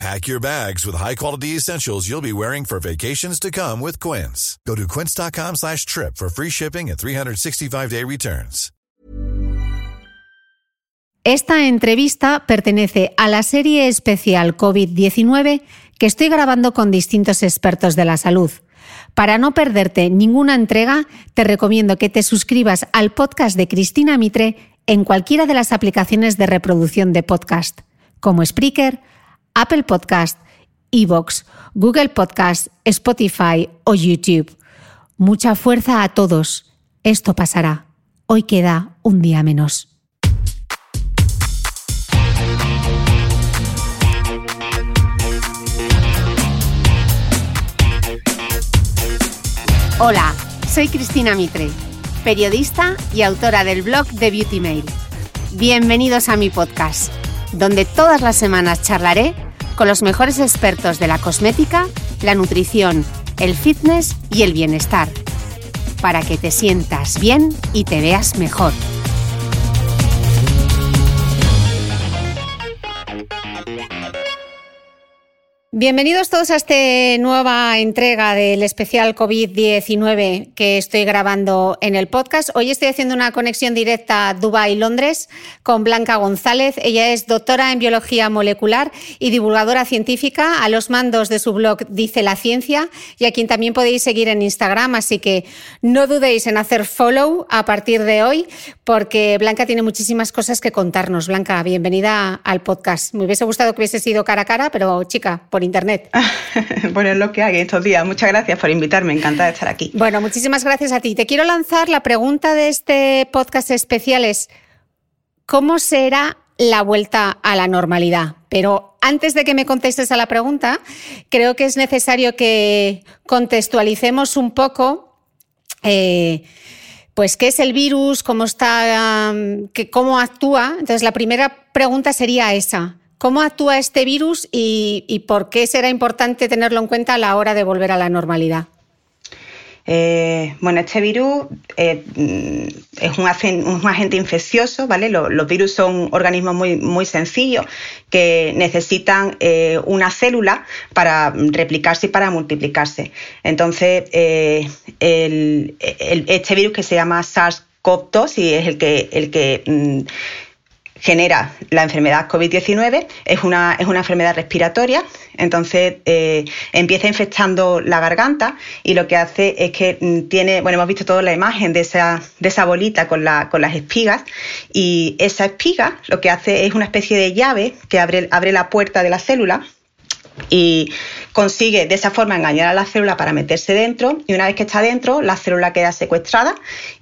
Pack your bags with high-quality essentials you'll be wearing for vacations to come with Quince. Go to quince.com slash trip for free shipping and 365-day returns. Esta entrevista pertenece a la serie especial COVID-19 que estoy grabando con distintos expertos de la salud. Para no perderte ninguna entrega, te recomiendo que te suscribas al podcast de Cristina Mitre en cualquiera de las aplicaciones de reproducción de podcast, como Spreaker, Apple Podcast, Evox, Google Podcast, Spotify o YouTube. Mucha fuerza a todos. Esto pasará. Hoy queda un día menos. Hola, soy Cristina Mitre, periodista y autora del blog de Beauty Mail. Bienvenidos a mi podcast, donde todas las semanas charlaré con los mejores expertos de la cosmética, la nutrición, el fitness y el bienestar, para que te sientas bien y te veas mejor. Bienvenidos todos a esta nueva entrega del especial COVID-19 que estoy grabando en el podcast. Hoy estoy haciendo una conexión directa Dubái-Londres con Blanca González. Ella es doctora en biología molecular y divulgadora científica a los mandos de su blog Dice la Ciencia y a quien también podéis seguir en Instagram. Así que no dudéis en hacer follow a partir de hoy porque Blanca tiene muchísimas cosas que contarnos. Blanca, bienvenida al podcast. Me hubiese gustado que hubiese sido cara a cara, pero chica, por internet. bueno, es lo que hay estos días. Muchas gracias por invitarme, encantada de estar aquí. Bueno, muchísimas gracias a ti. Te quiero lanzar la pregunta de este podcast especial es, ¿cómo será la vuelta a la normalidad? Pero antes de que me contestes a la pregunta, creo que es necesario que contextualicemos un poco eh, pues qué es el virus, cómo está, cómo actúa. Entonces, la primera pregunta sería esa. ¿Cómo actúa este virus y, por qué será importante tenerlo en cuenta a la hora de volver a la normalidad? Eh, bueno, este virus eh, es un, agente infeccioso, ¿vale? Los, virus son organismos muy, muy sencillos que necesitan eh, una célula para replicarse y para multiplicarse. Entonces, este virus que se llama SARS-CoV-2 y es el que, el que mm, genera la enfermedad COVID-19, es una, es una enfermedad respiratoria, entonces eh, empieza infectando la garganta y lo que hace es que mm, tiene, bueno, hemos visto toda la imagen de esa, de esa bolita con, la, con las espigas y esa espiga lo que hace es una especie de llave que abre, abre la puerta de la célula y consigue de esa forma engañar a la célula para meterse dentro y una vez que está dentro la célula queda secuestrada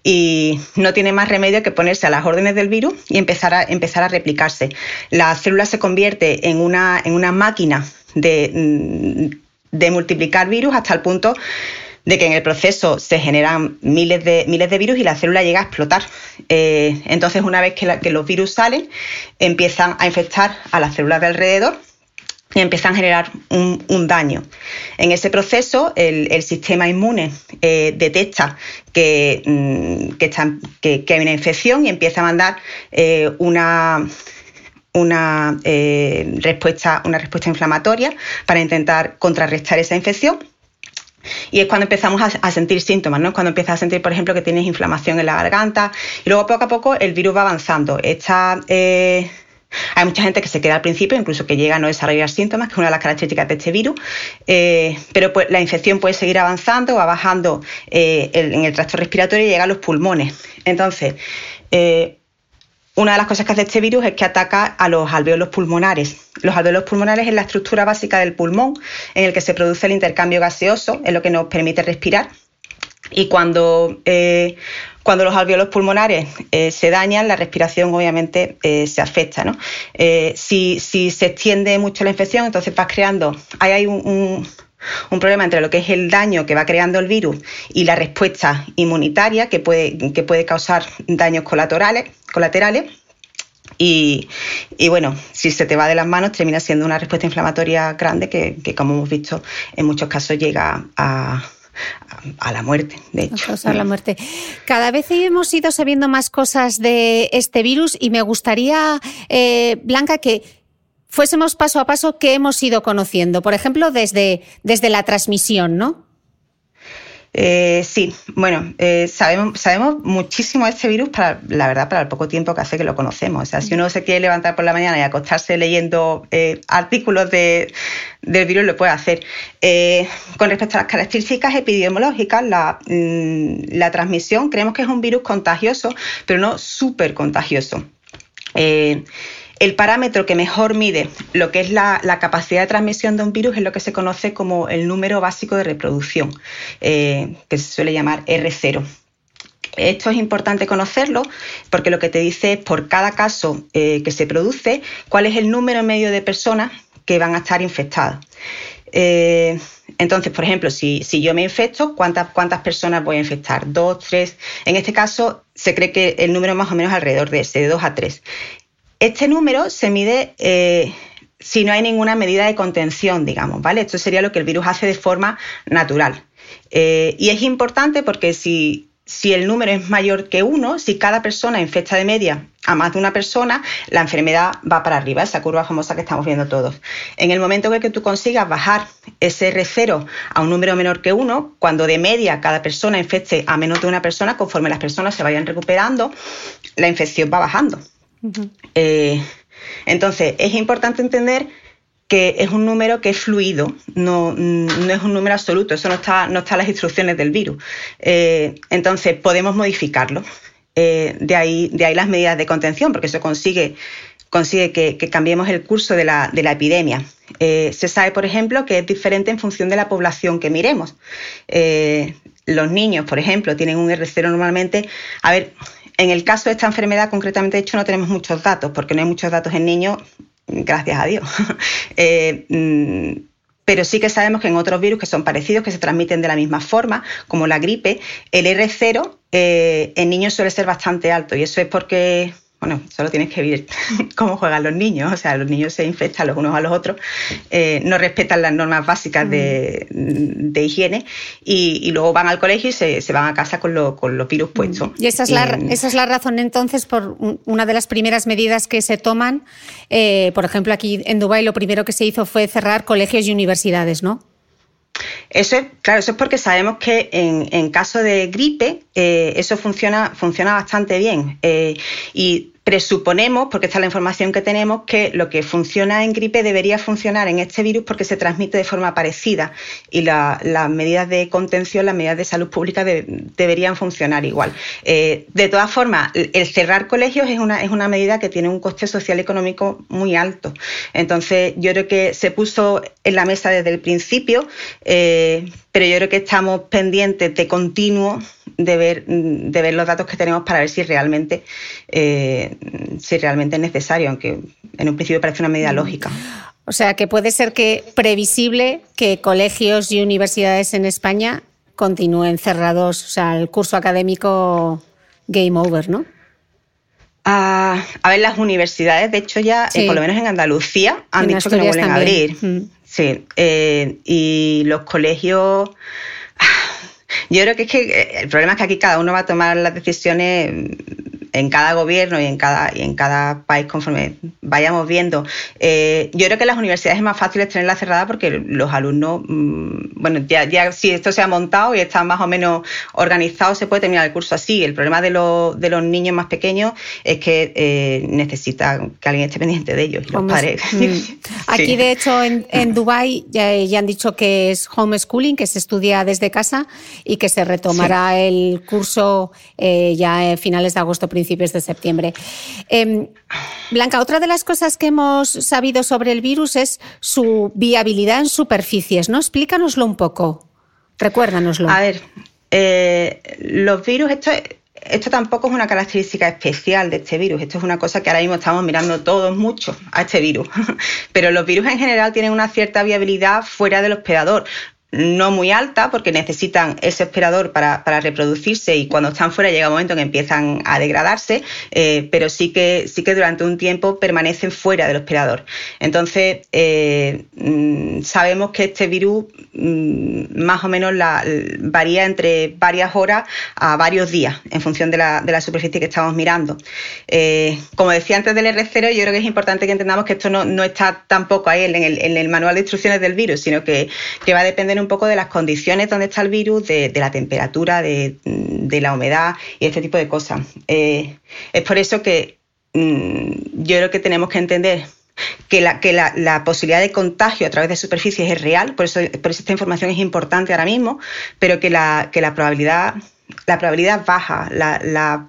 y no tiene más remedio que ponerse a las órdenes del virus y empezar a, empezar a replicarse. La célula se convierte en una, en una máquina de, mm, de multiplicar virus hasta el punto de que en el proceso se generan miles de, miles de virus y la célula llega a explotar. Eh, entonces, una vez que, que los virus salen, empiezan a infectar a las células de alrededor empiezan a generar un, daño. En ese proceso, el, sistema inmune eh, detecta que, mm, que, hay una infección y empieza a mandar eh, una, una, eh, respuesta, una respuesta inflamatoria para intentar contrarrestar esa infección. Y es cuando empezamos a, sentir síntomas, ¿no? Cuando empiezas a sentir, por ejemplo, que tienes inflamación en la garganta y luego poco a poco el virus va avanzando. Esta, hay mucha gente que se queda al principio, incluso que llega a no desarrollar síntomas, que es una de las características de este virus, eh, pero pues, la infección puede seguir avanzando, va bajando eh, en el tracto respiratorio y llega a los pulmones. Entonces, eh, una de las cosas que hace este virus es que ataca a los alveolos pulmonares. Los alveolos pulmonares es la estructura básica del pulmón en el que se produce el intercambio gaseoso, es lo que nos permite respirar. Y cuando cuando los alveolos pulmonares eh, se dañan, la respiración obviamente eh, se afecta. Eh, si, se extiende mucho la infección, entonces vas creando, hay un, problema entre lo que es el daño que va creando el virus y la respuesta inmunitaria que puede, que puede causar daños colaterales. Y, bueno, si se te va de las manos, termina siendo una respuesta inflamatoria grande que, como hemos visto, en muchos casos llega a, la muerte, de hecho. A la muerte. Cada vez hemos ido sabiendo más cosas de este virus y me gustaría, eh, Blanca, que fuésemos paso a paso qué hemos ido conociendo. Por ejemplo, desde, desde la transmisión, ¿no? Eh, sí, bueno, eh, sabemos, sabemos muchísimo de este virus, para, la verdad, para el poco tiempo que hace que lo conocemos. O sea, si uno se quiere levantar por la mañana y acostarse leyendo eh, artículos de, del virus, lo puede hacer. con respecto a las características epidemiológicas, la, mm, la, transmisión, creemos que es un virus contagioso, pero no súper contagioso. El parámetro que mejor mide lo que es la, capacidad de transmisión de un virus es lo que se conoce como el número básico de reproducción, eh, que se suele llamar R0. Esto es importante conocerlo porque lo que te dice es por cada caso eh, que se produce cuál es el número medio de personas que van a estar infectadas. Eh, entonces, por ejemplo, si, yo me infecto, ¿cuántas, ¿cuántas personas voy a infectar? ¿Dos, tres? En este caso, se cree que el número más o menos alrededor de ese, de dos a tres. Este número se mide eh, si no hay ninguna medida de contención, digamos, ¿vale? Esto sería lo que el virus hace de forma natural. Eh, y es importante porque si, si el número es mayor que uno, si cada persona infecta de media a más de una persona, la enfermedad va para arriba, esa curva famosa que estamos viendo todos. En el momento en que tú consigas bajar ese R0 a un número menor que uno, cuando de media cada persona infecte a menos de una persona, conforme las personas se vayan recuperando, la infección va bajando. Eh, entonces, es importante entender que es un número que es fluido, no, es un número absoluto, eso no está, no en las instrucciones del virus. Eh, entonces, podemos modificarlo. Eh, de, ahí, de ahí las medidas de contención, porque eso consigue, consigue que, cambiemos el curso de la, epidemia. se sabe, por ejemplo, que es diferente en función de la población que miremos. los niños, por ejemplo, tienen un R0 normalmente. A ver, en el caso de esta enfermedad, concretamente, de hecho, no tenemos muchos datos, porque no hay muchos datos en niños, gracias a Dios. Eh, mm, pero sí que sabemos que en otros virus que son parecidos, que se transmiten de la misma forma, como la gripe, el R0 eh, en niños suele ser bastante alto. Y eso es porque bueno, solo tienes que ver cómo juegan los niños, o sea, los niños se infectan los unos a los otros, eh, no respetan las normas básicas de, mm. higiene y, luego van al colegio y se, van a casa con, los virus mm. puestos. Y esa es, la, esa es la razón entonces por una de las primeras medidas que se toman, eh, por ejemplo, aquí en Dubái lo primero que se hizo fue cerrar colegios y universidades, ¿no? Eso es, claro, eso es porque sabemos que en, caso de gripe eh, eso funciona, funciona bastante bien. y Presuponemos, porque esta es la información que tenemos, que lo que funciona en gripe debería funcionar en este virus porque se transmite de forma parecida y las medidas de contención, las medidas de salud pública deberían funcionar igual. Eh, de todas formas, el cerrar colegios es una, es una medida que tiene un coste social y económico muy alto. Entonces, yo creo que se puso en la mesa desde el principio, eh, pero yo creo que estamos pendientes de continuo de ver, de ver los datos que tenemos para ver si realmente, eh, si realmente es necesario, aunque en un principio parece una medida mm. lógica. O sea, que puede ser que previsible que colegios y universidades en España continúen cerrados, o sea, el curso académico game over, ¿no? a ver, las universidades, de hecho, ya, eh, por lo menos en Andalucía, han dicho que no vuelven a abrir. Mm. Sí, eh, y los colegios yo creo que es que eh, el problema es que aquí cada uno va a tomar las decisiones en cada gobierno y en cada, y en cada país conforme vayamos viendo. Eh, yo creo que las universidades es más fácil tenerla cerrada porque los alumnos, mm, bueno, ya, ya si esto se ha montado y está más o menos organizado, se puede terminar el curso así. El problema de, los, de los niños más pequeños es que eh, necesita que alguien esté pendiente de ellos, los padres. Mm. Aquí, de hecho, en, en Dubái ya, ya, han dicho que es homeschooling, que se estudia desde casa y que se retomará el curso eh, ya a finales de agosto, principios de septiembre. Em, Blanca, otra de las cosas que hemos sabido sobre el virus es su viabilidad en superficies, ¿no? Explícanoslo un poco. Recuérdanoslo. A ver, eh, los virus, esto esto tampoco es una característica especial de este virus, esto es una cosa que ahora mismo estamos mirando todos mucho a este virus, pero los virus en general tienen una cierta viabilidad fuera del hospedador. No muy alta porque necesitan ese esperador para, reproducirse y cuando están fuera llega un momento en que empiezan a degradarse, eh, pero sí que, sí que durante un tiempo permanecen fuera del esperador. Entonces, eh, mm, sabemos que este virus más o menos la, varía entre varias horas a varios días en función de la, superficie que estamos mirando. Eh, como decía antes del R0, yo creo que es importante que entendamos que esto no, está tampoco ahí en el, manual de instrucciones del virus, sino que, va a depender un poco de las condiciones donde está el virus, de, la temperatura, de, la humedad y este tipo de cosas. Eh, es por eso que mm, yo creo que tenemos que entender que, la, que la, posibilidad de contagio a través de superficies es real, por eso, por eso esta información es importante ahora mismo, pero que la, que la probabilidad la probabilidad baja. La,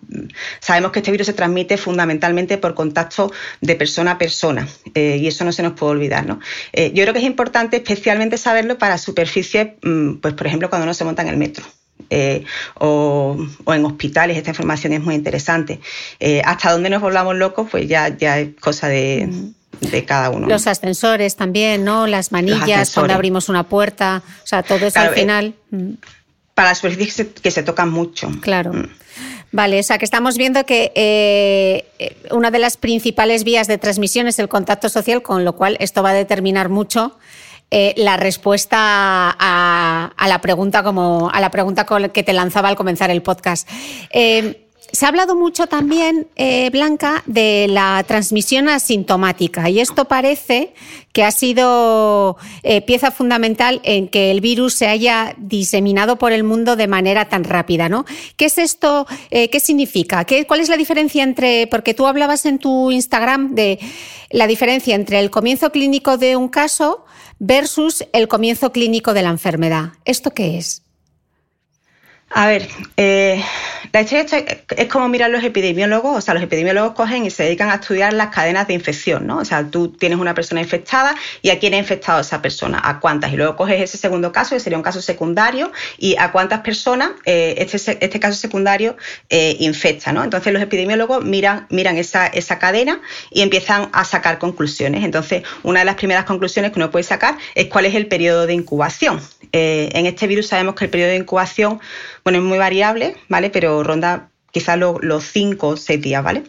sabemos que este virus se transmite fundamentalmente por contacto de persona a persona eh, y eso no se nos puede olvidar. ¿no? Eh, yo creo que es importante especialmente saberlo para superficies, mm, pues por ejemplo, cuando uno se monta en el metro. Eh, o, en hospitales, esta información es muy interesante. hasta dónde nos volvamos locos, pues ya, ya es cosa de, de cada uno. Los ascensores también, ¿no? Las manillas, cuando abrimos una puerta, o sea, todo eso al final. Mm para las superficies que se, tocan mucho. Claro. Mm. Vale, o sea que estamos viendo que eh, una de las principales vías de transmisión es el contacto social, con lo cual esto va a determinar mucho eh, la respuesta a, la pregunta como a la pregunta que te lanzaba al comenzar el podcast. Eh, se ha hablado mucho también, eh, Blanca, de la transmisión asintomática y esto parece que ha sido eh, pieza fundamental en que el virus se haya diseminado por el mundo de manera tan rápida, ¿no? ¿Qué es esto? Eh, ¿Qué significa? ¿Qué, ¿Cuál es la diferencia entre, porque tú hablabas en tu Instagram de la diferencia entre el comienzo clínico de un caso versus el comienzo clínico de la enfermedad? ¿Esto qué es? A ver, eh, la historia es como mirar los epidemiólogos, o sea, los epidemiólogos cogen y se dedican a estudiar las cadenas de infección, ¿no? O sea, tú tienes una persona infectada y a quién ha infectado esa persona, a cuántas, y luego coges ese segundo caso, que sería un caso secundario, y a cuántas personas eh, este, este, caso secundario eh, infecta, ¿no? Entonces los epidemiólogos miran, miran esa, esa cadena y empiezan a sacar conclusiones. Entonces, una de las primeras conclusiones que uno puede sacar es cuál es el periodo de incubación. en este virus sabemos que el periodo de incubación bueno, es muy variable, ¿vale? Pero ronda quizás los 5 o 6 días, ¿vale?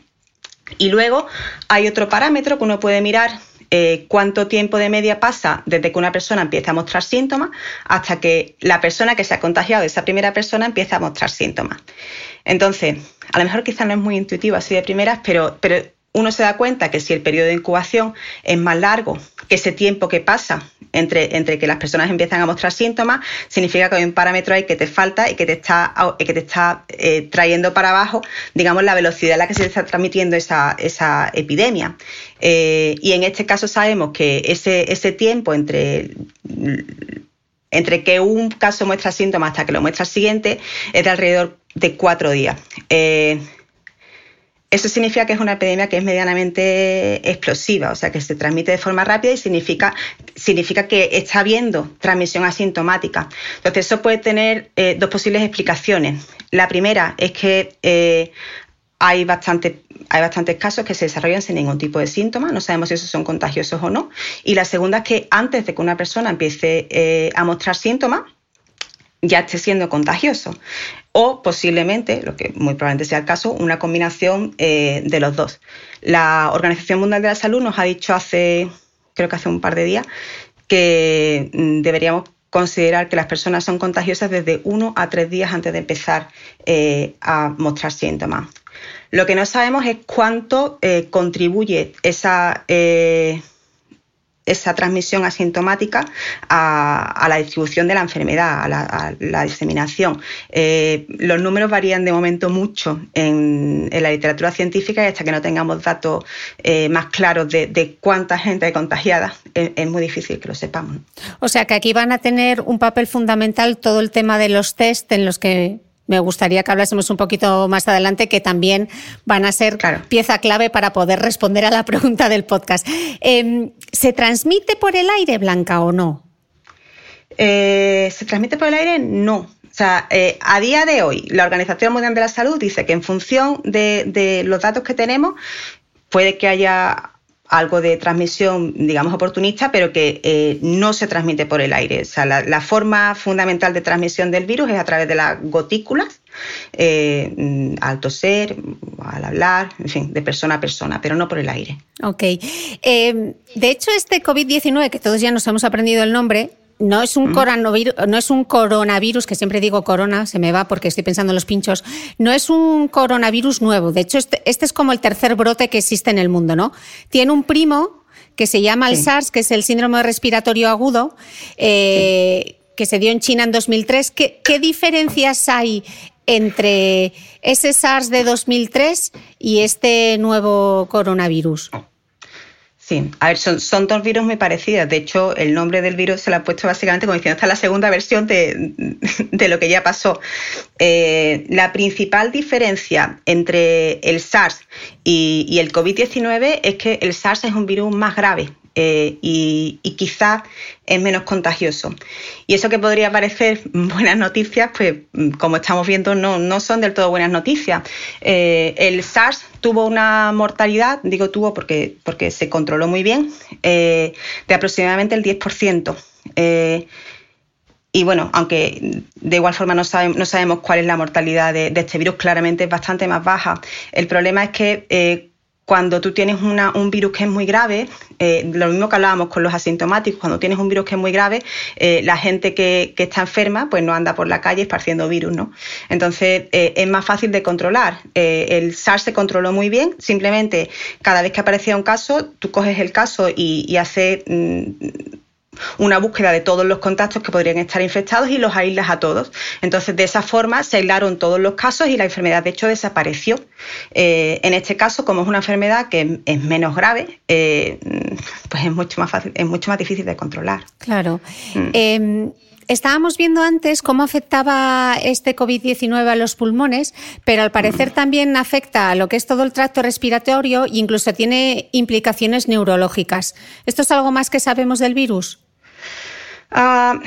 Y luego hay otro parámetro que uno puede mirar eh, cuánto tiempo de media pasa desde que una persona empieza a mostrar síntomas hasta que la persona que se ha contagiado de esa primera persona empieza a mostrar síntomas. Entonces, a lo mejor quizás no es muy intuitivo así de primeras, pero, pero uno se da cuenta que si el periodo de incubación es más largo que ese tiempo que pasa entre, entre que las personas empiezan a mostrar síntomas, significa que hay un parámetro ahí que te falta y que te está, que te está eh, trayendo para abajo, digamos, la velocidad a la que se está transmitiendo esa, epidemia. Eh, y en este caso sabemos que ese, ese tiempo entre entre que un caso muestra síntomas hasta que lo muestra el siguiente es de alrededor de cuatro días. Eh, eso significa que es una epidemia que es medianamente explosiva, o sea, que se transmite de forma rápida y significa, significa que está habiendo transmisión asintomática. Entonces, eso puede tener eh, dos posibles explicaciones. La primera es que eh, hay, bastante, hay bastantes casos que se desarrollan sin ningún tipo de síntomas, no sabemos si esos son contagiosos o no. Y la segunda es que antes de que una persona empiece eh, a mostrar síntomas, ya esté siendo contagioso. O posiblemente, lo que muy probablemente sea el caso, una combinación eh, de los dos. La Organización Mundial de la Salud nos ha dicho hace, creo que hace un par de días, que mm, deberíamos considerar que las personas son contagiosas desde uno a tres días antes de empezar eh, a mostrar síntomas. Lo que no sabemos es cuánto eh, contribuye esa esa transmisión asintomática a, la distribución de la enfermedad, a la, diseminación. Eh, los números varían de momento mucho en, la literatura científica y hasta que no tengamos datos eh, más claros de, cuánta gente hay contagiada, es, es, muy difícil que lo sepamos. O sea que aquí van a tener un papel fundamental todo el tema de los test en los que me gustaría que hablásemos un poquito más adelante, que también van a ser pieza clave para poder responder a la pregunta del podcast. Em, ¿Se transmite por el aire, Blanca, o no? Eh, ¿Se transmite por el aire? No. O sea, eh, a día de hoy, la Organización Mundial de la Salud dice que en función de, los datos que tenemos, puede que haya algo de transmisión, digamos, oportunista, pero que eh, no se transmite por el aire. O sea, la, forma fundamental de transmisión del virus es a través de las gotículas, eh, al toser, al hablar, en fin, de persona a persona, pero no por el aire. Ok. Eh, de hecho, este COVID-19, que todos ya nos hemos aprendido el nombre, no es un coronavirus, no es un coronavirus, que siempre digo corona, se me va porque estoy pensando en los pinchos, no es un coronavirus nuevo. De hecho, este, este es como el tercer brote que existe en el mundo, ¿no? Tiene un primo que se llama el SARS, que es el síndrome respiratorio agudo, eh, que se dio en China en 2003. ¿Qué, ¿Qué, diferencias hay entre ese SARS de 2003 y este nuevo coronavirus? Sí, a ver, son, dos virus muy parecidos. De hecho, el nombre del virus se lo ha puesto básicamente como diciendo, esta es la segunda versión de, lo que ya pasó. Eh, la principal diferencia entre el SARS y, y el COVID-19 es que el SARS es un virus más grave, eh, y, quizás es menos contagioso. Y eso que podría parecer buenas noticias, pues como estamos viendo no, no son del todo buenas noticias. Eh, el SARS tuvo una mortalidad, digo tuvo porque, porque se controló muy bien, eh, de aproximadamente el 10%. y bueno, aunque de igual forma no, no sabemos cuál es la mortalidad de, de, este virus, claramente es bastante más baja. El problema es que cuando tú tienes un virus que es muy grave, eh, lo mismo que hablábamos con los asintomáticos, cuando tienes un virus que es muy grave, eh, la gente que, está enferma pues no anda por la calle esparciendo virus, ¿no? Entonces eh, es más fácil de controlar. el SARS se controló muy bien, simplemente cada vez que aparecía un caso, tú coges el caso y, haces mm, una búsqueda de todos los contactos que podrían estar infectados y los aíslas a todos. Entonces, de esa forma se aislaron todos los casos y la enfermedad, de hecho, desapareció. Eh, en este caso, como es una enfermedad que es menos grave, eh, pues es mucho más fácil, es mucho más difícil de controlar. Claro. Mm. Em, estábamos viendo antes cómo afectaba este COVID-19 a los pulmones, pero al parecer mm. también afecta a lo que es todo el tracto respiratorio e incluso tiene implicaciones neurológicas. ¿Esto es algo más que sabemos del virus? Ah,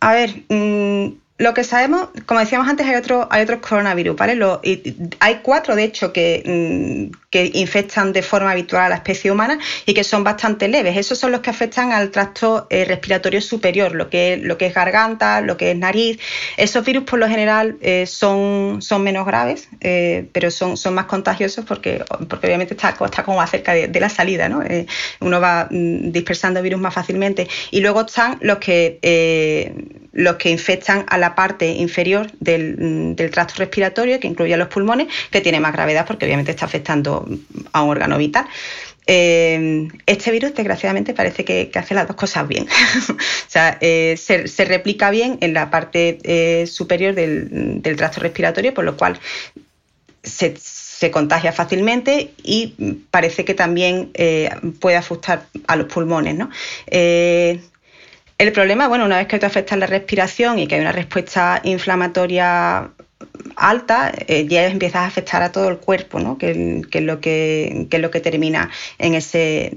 a ver, mm, lo que sabemos, como decíamos antes, hay, otro, hay otros coronavirus, ¿vale? hay cuatro, de hecho, que, mm, que, infectan de forma habitual a la especie humana y que son bastante leves. Esos son los que afectan al tracto eh, respiratorio superior, lo que, lo que es garganta, lo que es nariz. Esos virus, por lo general, eh, son, son menos graves, eh, pero son, son más contagiosos porque, porque obviamente está, está como más cerca de, la salida, ¿no? uno va mm, dispersando virus más fácilmente. Y luego están los que los que infectan a la parte inferior mm, del, tracto respiratorio, que incluye los pulmones, que tiene más gravedad porque obviamente está afectando a un órgano vital. Eh, este virus, desgraciadamente, parece que, hace las dos cosas bien. o sea, eh, se, replica bien en la parte eh, superior del, tracto respiratorio, por lo cual se, contagia fácilmente y parece que también puede afectar a los pulmones. ¿no? El problema, bueno, una vez que te afecta la respiración y que hay una respuesta inflamatoria alta, eh, ya empiezas a afectar a todo el cuerpo, ¿no? que, es lo que, lo que termina en ese,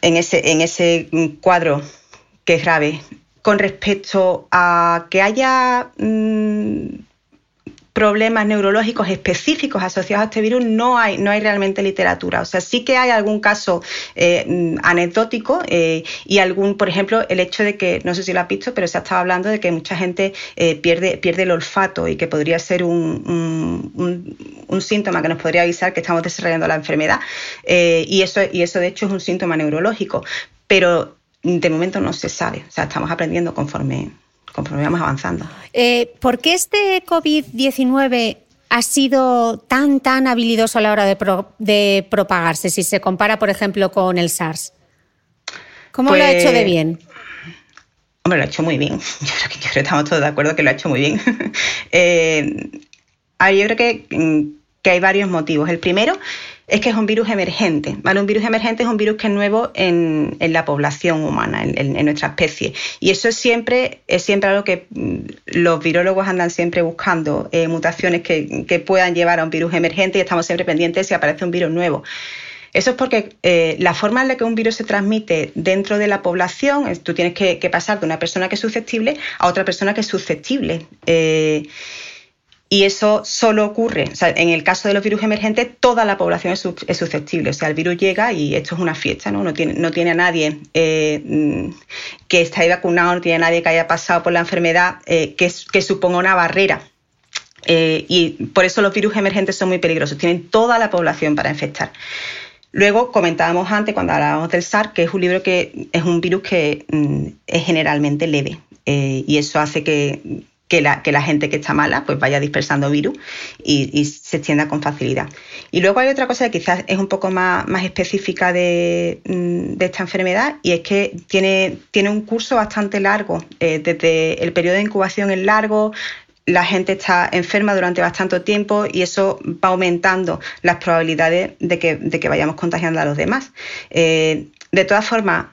en, ese, en ese cuadro que es grave. Con respecto a que haya mm, problemas neurológicos específicos asociados a este virus no hay, no hay realmente literatura. O sea, sí que hay algún caso eh, mm, anecdótico eh, y algún, por ejemplo, el hecho de que, no sé si lo has visto, pero se ha estado hablando de que mucha gente eh, pierde, pierde el olfato y que podría ser un, un, síntoma que nos podría avisar que estamos desarrollando la enfermedad. y, eso, y eso, de hecho, es un síntoma neurológico. Pero de momento no se sabe. O sea, estamos aprendiendo conforme, conforme vamos avanzando. Eh, ¿Por qué este COVID-19 ha sido tan, tan habilidoso a la hora de, propagarse, si se compara, por ejemplo, con el SARS? ¿Cómo lo ha hecho de pues, bien? Hombre, lo ha hecho muy bien. Yo creo que, estamos todos de acuerdo que lo ha hecho muy bien. eh, yo creo que, que hay varios motivos. El primero es que es un virus emergente. ¿vale? Un virus emergente es un virus que es nuevo en, la población humana, en, nuestra especie. Y eso es siempre, es siempre algo que mm, los virólogos andan siempre buscando, eh, mutaciones que, puedan llevar a un virus emergente y estamos siempre pendientes si aparece un virus nuevo. Eso es porque eh, la forma en la que un virus se transmite dentro de la población, tú tienes que, pasar de una persona que es susceptible a otra persona que es susceptible. Eh, y eso solo ocurre, o sea, en el caso de los virus emergentes, toda la población es, susceptible. O sea, el virus llega y esto es una fiesta, ¿no? No tiene, no tiene a nadie eh, mm, que esté vacunado, no tiene a nadie que haya pasado por la enfermedad eh, que, suponga una barrera eh, y por eso los virus emergentes son muy peligrosos, tienen toda la población para infectar. Luego comentábamos antes, cuando hablábamos del SARS, que es un libro que es un virus que mm, es generalmente leve y eso hace que que la, gente que está mala pues vaya dispersando virus y, se extienda con facilidad. Y luego hay otra cosa que quizás es un poco más, específica de, mm, esta enfermedad y es que tiene, tiene un curso bastante largo. Eh, desde el periodo de incubación es largo, la gente está enferma durante bastante tiempo y eso va aumentando las probabilidades de que, vayamos contagiando a los demás. Eh, de todas formas,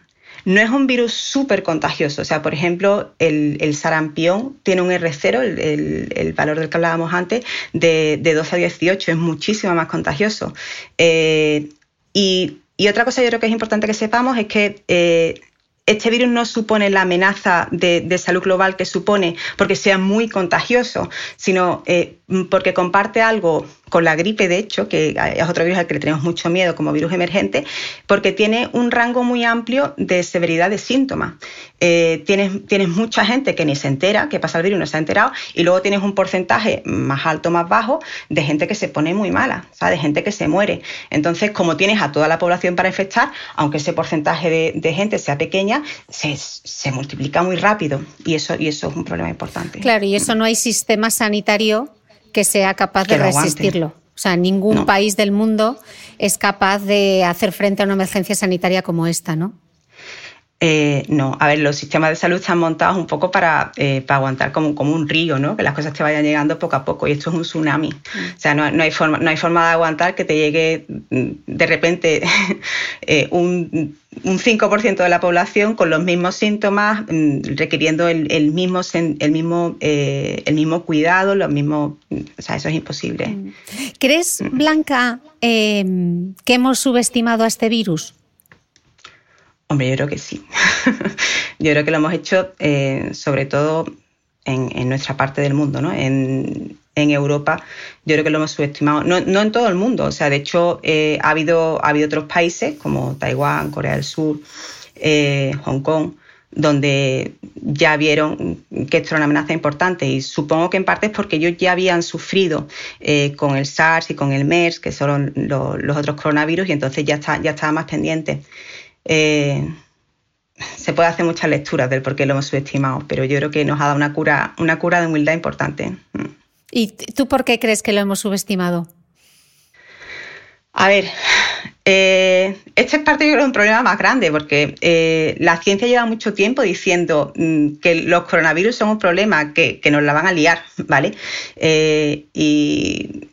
no es un virus súper contagioso. O sea, por ejemplo, el, sarampión tiene un R0, el, valor del que hablábamos antes, de, 12 a 18. Es muchísimo más contagioso. Eh, y, otra cosa yo creo que es importante que sepamos es que eh, este virus no supone la amenaza de, salud global que supone porque sea muy contagioso, sino eh, porque comparte algo con la gripe, de hecho, que es otro virus al que le tenemos mucho miedo como virus emergente, porque tiene un rango muy amplio de severidad de síntomas. Eh, tienes, mucha gente que ni se entera que pasa el virus, no se ha enterado, y luego tienes un porcentaje más alto, más bajo, de gente que se pone muy mala, de gente que se muere. Entonces, como tienes a toda la población para infectar, aunque ese porcentaje de, gente sea pequeña, se, multiplica muy rápido, y y eso es un problema importante. Claro, y eso no hay sistema sanitario que sea capaz de resistirlo. O sea, ningún país del mundo es capaz de hacer frente a una emergencia sanitaria como esta, ¿no? Eh, no, a ver, los sistemas de salud están montados un poco para, eh, para aguantar como, como, un río, ¿no? Que las cosas te vayan llegando poco a poco y esto es un tsunami. Mm. O sea, no, hay forma, no hay forma de aguantar que te llegue mm, de repente eh, un, un 5% de la población con los mismos síntomas, mm, requiriendo el, mismo, el, mismo, el mismo cuidado, los mismos... O sea, eso es imposible. ¿Crees, Blanca, que hemos subestimado a este virus? Hombre, yo creo que sí. yo creo que lo hemos hecho eh, sobre todo en, nuestra parte del mundo, ¿no? En, Europa, yo creo que lo hemos subestimado. No, en todo el mundo, o sea, de hecho, eh, ha, habido, ha habido otros países como Taiwán, Corea del Sur, eh, Hong Kong, donde ya vieron que esto era una amenaza importante y supongo que en parte es porque ellos ya habían sufrido con el SARS y con el MERS, que son los, otros coronavirus, y entonces ya, está, ya estaba más pendiente. Eh, se puede hacer muchas lecturas del por qué lo hemos subestimado, pero yo creo que nos ha dado una cura, una cura de humildad importante. Mm. ¿Y tú por qué crees que lo hemos subestimado? A ver, eh, este es parte de un problema más grande, porque eh, la ciencia lleva mucho tiempo diciendo mm, que los coronavirus son un problema, que, que nos la van a liar, ¿vale? y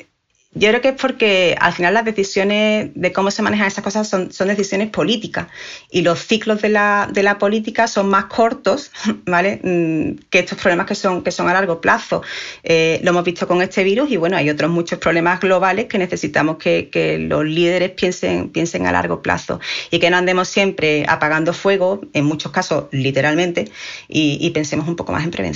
yo creo que es porque al final las decisiones de cómo se manejan esas cosas son, decisiones políticas y los ciclos de la, política son más cortos ¿vale? Mm, que estos problemas que son, que son a largo plazo. Eh, lo hemos visto con este virus y bueno, hay otros muchos problemas globales que necesitamos que, los líderes piensen, piensen a largo plazo y que no andemos siempre apagando fuego, en muchos casos literalmente, y pensemos un poco más en prevención.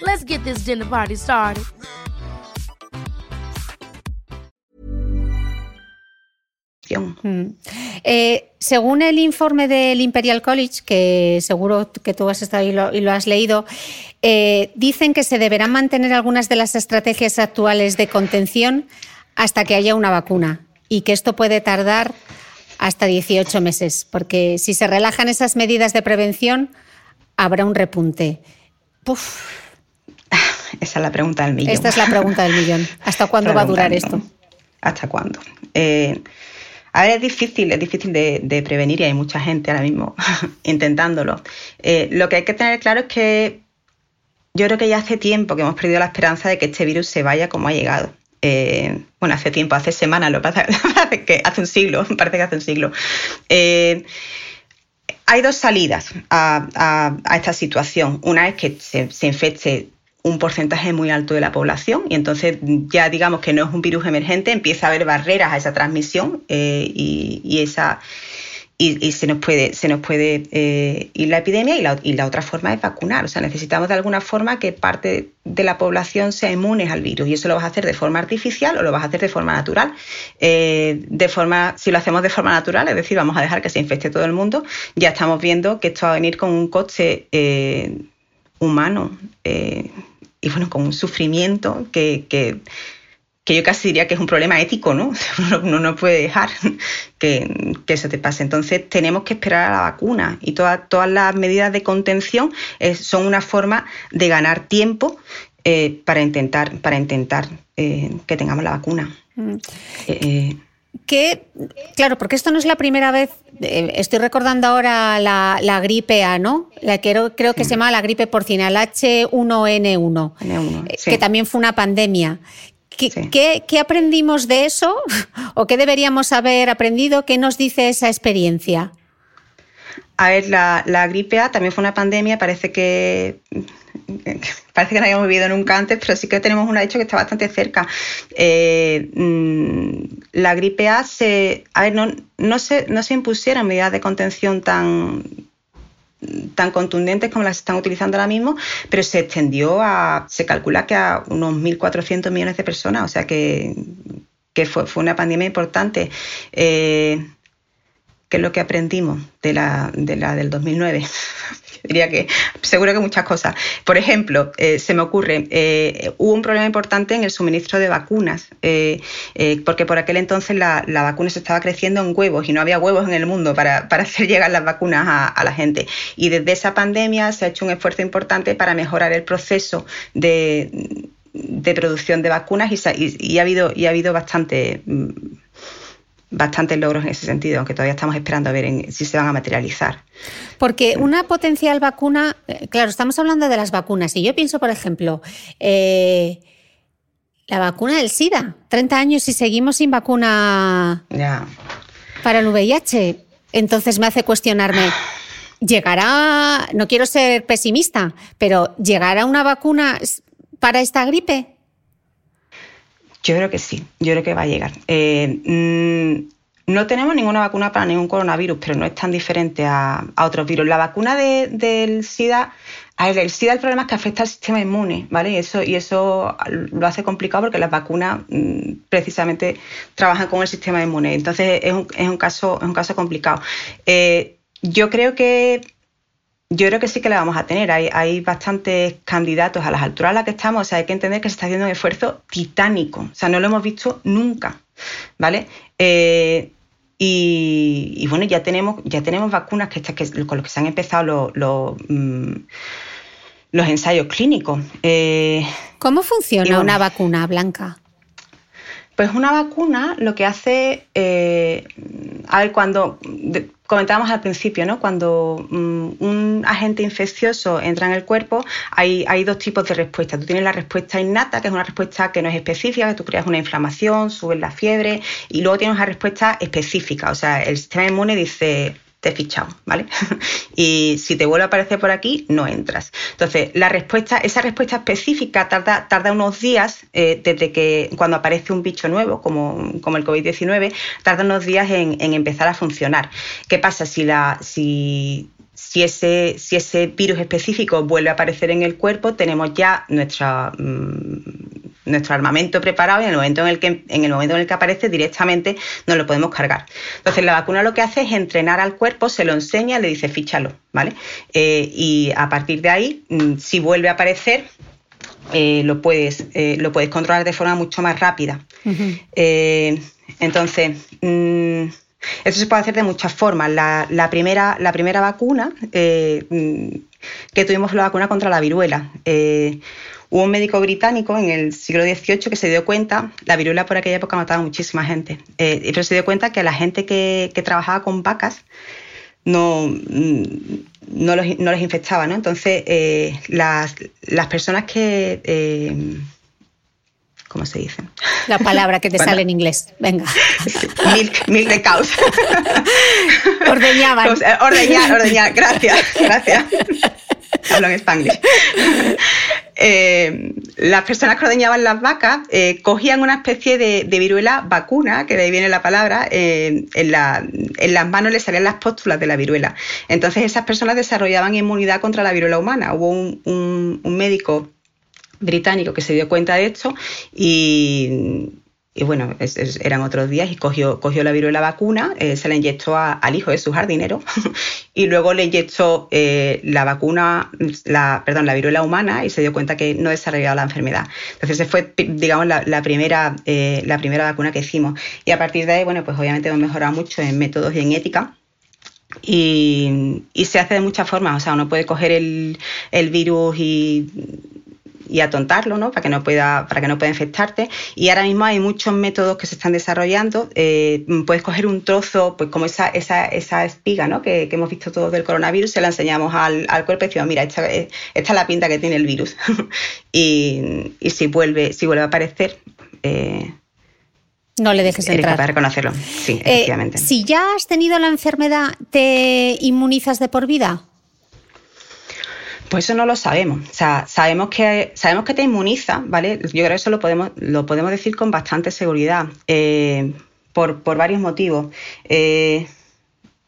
Let's get this dinner party started. Mm. Eh, según el informe del Imperial College, que seguro que tú has estado y lo, has leído, eh, dicen que se deberán mantener algunas de las estrategias actuales de contención hasta que haya una vacuna y que esto puede tardar hasta 18 meses, porque si se relajan esas medidas de prevención, habrá un repunte. Esa es la pregunta del millón. Esta es la pregunta del millón. ¿Hasta cuándo va a durar esto? ¿Hasta cuándo? Eh, a ver, es difícil, es difícil de, prevenir y hay mucha gente ahora mismo intentándolo. Eh, lo que hay que tener claro es que yo creo que ya hace tiempo que hemos perdido la esperanza de que este virus se vaya como ha llegado. Eh, bueno, hace tiempo, hace semanas, lo pasa que hace un siglo, parece que hace un siglo. Eh, hay dos salidas a, esta situación. Una es que se, infecte un porcentaje muy alto de la población y entonces ya digamos que no es un virus emergente, empieza a haber barreras a esa transmisión eh, y, esa y, se nos puede, se nos puede eh, ir la epidemia y la, y la, otra forma es vacunar. O sea, necesitamos de alguna forma que parte de la población sea inmune al virus y eso lo vas a hacer de forma artificial o lo vas a hacer de forma natural. Eh, de forma, si lo hacemos de forma natural, es decir, vamos a dejar que se infecte todo el mundo, ya estamos viendo que esto va a venir con un coste humano y bueno, con un sufrimiento que, que que yo casi diría que es un problema ético, ¿no? Uno no puede dejar que, eso te pase. Entonces tenemos que esperar a la vacuna y todas, todas las medidas de contención son una forma de ganar tiempo eh, para intentar, para intentar eh, que tengamos la vacuna. Mm. Eh, que, claro, porque esto no es la primera vez, estoy recordando ahora la, gripe A, ¿no? La que creo, creo que se llama la gripe porcina, el H1N1, que también fue una pandemia. ¿Qué, aprendimos de eso? ¿O qué deberíamos haber aprendido? ¿Qué nos dice esa experiencia? A ver, la, gripe A también fue una pandemia, parece que parece que no habíamos vivido nunca antes, pero sí que tenemos un hecho que está bastante cerca. Eh, mm, la gripe A a ver, no, no, se, no se impusieron medidas de contención tan, tan contundentes como las están utilizando ahora mismo, pero se extendió a, se calcula que a unos 1.400 millones de personas, o sea que, fue, una pandemia importante. Eh, ¿Qué es lo que aprendimos de la, de la del 2009? diría que seguro que muchas cosas. Por ejemplo, eh, se me ocurre, eh, hubo un problema importante en el suministro de vacunas, eh, porque por aquel entonces la, vacuna se estaba creciendo en huevos y no había huevos en el mundo para, hacer llegar las vacunas a, la gente. Y desde esa pandemia se ha hecho un esfuerzo importante para mejorar el proceso de, producción de vacunas y, ha habido, y ha habido bastante mm, bastantes logros en ese sentido, aunque todavía estamos esperando a ver si se van a materializar. Porque una potencial vacuna, eh, claro, estamos hablando de las vacunas, y yo pienso, por ejemplo, eh, la vacuna del SIDA, 30 años y seguimos sin vacuna para el VIH. Entonces me hace cuestionarme, ¿llegará, no quiero ser pesimista, pero ¿llegará una vacuna para esta gripe? Yo creo que sí, yo creo que va a llegar. Eh, mm, no tenemos ninguna vacuna para ningún coronavirus, pero no es tan diferente a, otros virus. La vacuna del SIDA, el SIDA el problema es que afecta al sistema inmune, ¿vale? Y eso, y eso lo hace complicado porque las vacunas mm, precisamente trabajan con el sistema inmune. Entonces es un, caso, es un caso complicado. Eh, yo creo que yo creo que sí que la vamos a tener. Hay, bastantes candidatos a las alturas a las que estamos. O sea, hay que entender que se está haciendo un esfuerzo titánico. O sea, no lo hemos visto nunca. ¿Vale? Eh, y, bueno, ya tenemos, ya tenemos vacunas que, que con las que se han empezado los, mm, los, ensayos clínicos. Eh, ¿Cómo funciona una vacuna blanca? Pues una vacuna lo que hace, eh, a ver, cuando comentábamos al principio, ¿no? Cuando mm, un agente infeccioso entra en el cuerpo, hay, hay, dos tipos de respuesta. Tú tienes la respuesta innata, que es una respuesta que no es específica, que tú creas una inflamación, subes la fiebre, y luego tienes una respuesta específica. O sea, el sistema inmune dice, te he fichado, ¿vale? y si te vuelve a aparecer por aquí, no entras. Entonces, la respuesta, esa respuesta específica tarda, unos días eh, desde que cuando aparece un bicho nuevo, como, el COVID-19, tarda unos días en, empezar a funcionar. ¿Qué pasa si ese virus específico vuelve a aparecer en el cuerpo, tenemos ya nuestra, mm, nuestro armamento preparado y en el momento en el que, en el momento en el que aparece directamente nos lo podemos cargar. Entonces la vacuna lo que hace es entrenar al cuerpo, se lo enseña, le dice fíchalo, ¿vale? Eh, y a partir de ahí, mm, si vuelve a aparecer, eh, lo, puedes, eh, lo puedes controlar de forma mucho más rápida. entonces, mm, eso se puede hacer de muchas formas. La, primera, la primera vacuna, mm, que tuvimos la vacuna contra la viruela. Hubo un médico británico en el siglo XVIII que se dio cuenta, la viruela por aquella época mataba a muchísima gente, eh, pero se dio cuenta que la gente que, trabajaba con vacas no, no, los, les infectaba, ¿no? Entonces, eh, las, personas que... Eh, ¿Cómo se dice? La palabra que te sale en inglés. Venga. Milk, milk de caos. Ordeñaban. Ordeñar, ordeñar. Gracias, gracias. Hablo en español. Eh, las personas que ordeñaban las vacas eh, cogían una especie de, viruela vacuna, que de ahí viene la palabra, eh, en, las manos les salían las póstulas de la viruela. Entonces esas personas desarrollaban inmunidad contra la viruela humana. Hubo un médico británico que se dio cuenta de esto y y bueno, eran otros días y cogió, cogió la viruela vacuna, eh, se la inyectó al hijo de su jardinero y luego le inyectó eh, la vacuna, la, perdón, la viruela humana y se dio cuenta que no desarrollaba la enfermedad. Entonces, esa fue, digamos, la, primera, eh, la primera vacuna que hicimos. Y a partir de ahí, bueno, pues obviamente hemos mejorado mucho en métodos y en ética. Y, se hace de muchas formas, o sea, uno puede coger el, el virus y y atontarlo, ¿no? Para que no pueda, para que no pueda infectarte. Y ahora mismo hay muchos métodos que se están desarrollando. Eh, puedes coger un trozo, pues como esa, esa, esa espiga, ¿no? Que, hemos visto todos del coronavirus, se la enseñamos al, cuerpo y decimos, mira, esta, esta, es la pinta que tiene el virus. y, si vuelve, si vuelve a aparecer, eh, no le dejes entrar. capaz de reconocerlo. Sí, eh, efectivamente. si ya has tenido la enfermedad, ¿te inmunizas de por vida? Pues eso no lo sabemos. O sea, sabemos que, sabemos que te inmuniza, ¿vale? Yo creo que eso lo podemos, lo podemos decir con bastante seguridad, eh, por, varios motivos. Eh,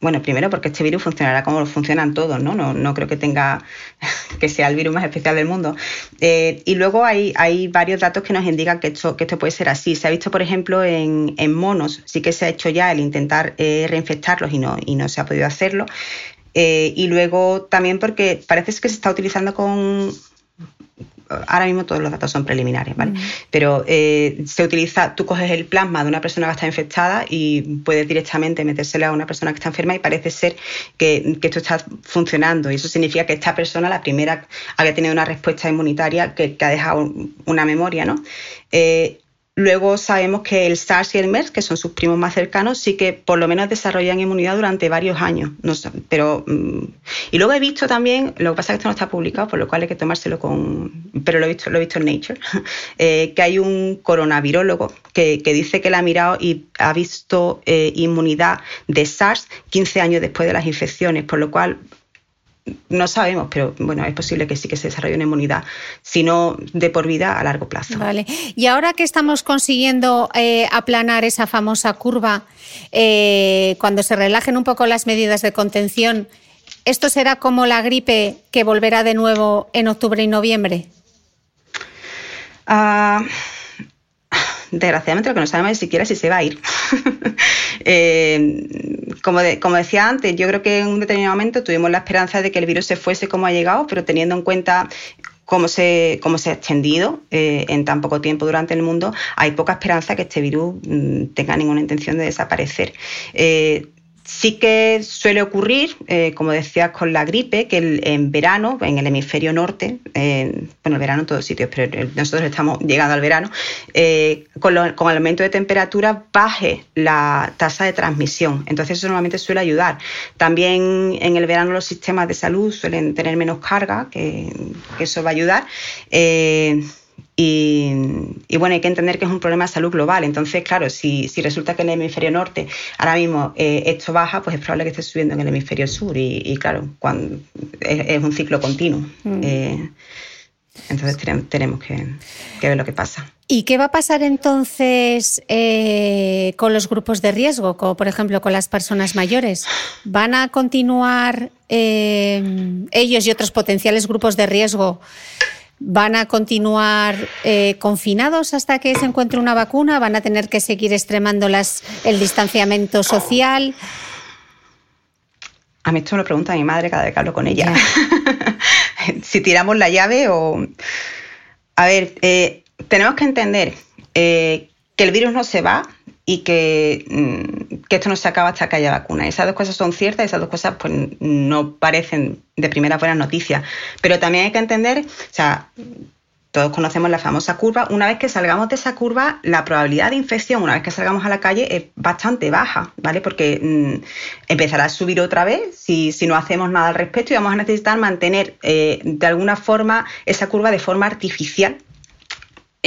bueno, primero porque este virus funcionará como funcionan todos, ¿no? No, creo que tenga que sea el virus más especial del mundo. Eh, y luego hay, hay varios datos que nos indican que esto, que esto puede ser así. Se ha visto, por ejemplo, en, monos, sí que se ha hecho ya el intentar reinfectarlos y no, y no se ha podido hacerlo. Eh, y luego también porque parece que se está utilizando con ahora mismo todos los datos son preliminares, ¿vale? Mm. Pero eh, se utiliza, tú coges el plasma de una persona que está infectada y puedes directamente metérselo a una persona que está enferma y parece ser que, esto está funcionando. Y eso significa que esta persona, la primera, había tenido una respuesta inmunitaria que, ha dejado una memoria, ¿no? Eh, Luego sabemos que el SARS y el MERS, que son sus primos más cercanos, sí que por lo menos desarrollan inmunidad durante varios años. Pero, mm, y luego he visto también, lo que pasa es que esto no está publicado, por lo cual hay que tomárselo con... Pero lo he visto, lo he visto en Nature, eh, que hay un coronavirólogo que, dice que la ha mirado y ha visto eh, inmunidad de SARS 15 años después de las infecciones, por lo cual no sabemos, pero bueno, es posible que sí que se desarrolle una inmunidad, sino de por vida a largo plazo. Vale. Y ahora que estamos consiguiendo eh, aplanar esa famosa curva, eh, cuando se relajen un poco las medidas de contención, ¿esto será como la gripe que volverá de nuevo en octubre y noviembre? Ah, desgraciadamente lo que no sabemos es siquiera si se va a ir. Eh, como, como, decía antes, yo creo que en un determinado momento tuvimos la esperanza de que el virus se fuese como ha llegado, pero teniendo en cuenta cómo se, cómo se ha extendido eh, en tan poco tiempo durante el mundo, hay poca esperanza que este virus mm, tenga ninguna intención de desaparecer. Eh, Sí que suele ocurrir, eh, como decías, con la gripe, que en verano, en el hemisferio norte, bueno, el verano en todos sitios, pero nosotros estamos llegando al verano, eh, con, el aumento de temperatura baje la tasa de transmisión. Entonces eso normalmente suele ayudar. También en el verano los sistemas de salud suelen tener menos carga, que, eso va a ayudar. Y, bueno, hay que entender que es un problema de salud global. Entonces, claro, si, resulta que en el hemisferio norte ahora mismo eh, esto baja, pues es probable que esté subiendo en el hemisferio sur. Y, claro, cuando es, un ciclo continuo. Mm. Eh, entonces tenemos, que, ver lo que pasa. ¿Y qué va a pasar entonces eh, con los grupos de riesgo, como por ejemplo con las personas mayores? ¿Van a continuar ellos y otros potenciales grupos de riesgo ¿Van a continuar eh, confinados hasta que se encuentre una vacuna? ¿Van a tener que seguir extremando las, el distanciamiento social? A mí esto me lo pregunta mi madre cada vez que hablo con ella. si tiramos la llave o... A ver, eh, tenemos que entender eh, que el virus no se va y que, mm, que, esto no se acaba hasta que haya vacuna. Esas dos cosas son ciertas, esas dos cosas pues, no parecen de primera buena noticia. Pero también hay que entender, o sea, todos conocemos la famosa curva, una vez que salgamos de esa curva, la probabilidad de infección, una vez que salgamos a la calle, es bastante baja, ¿vale? Porque mm, empezará a subir otra vez si, si, no hacemos nada al respecto y vamos a necesitar mantener eh, de alguna forma esa curva de forma artificial.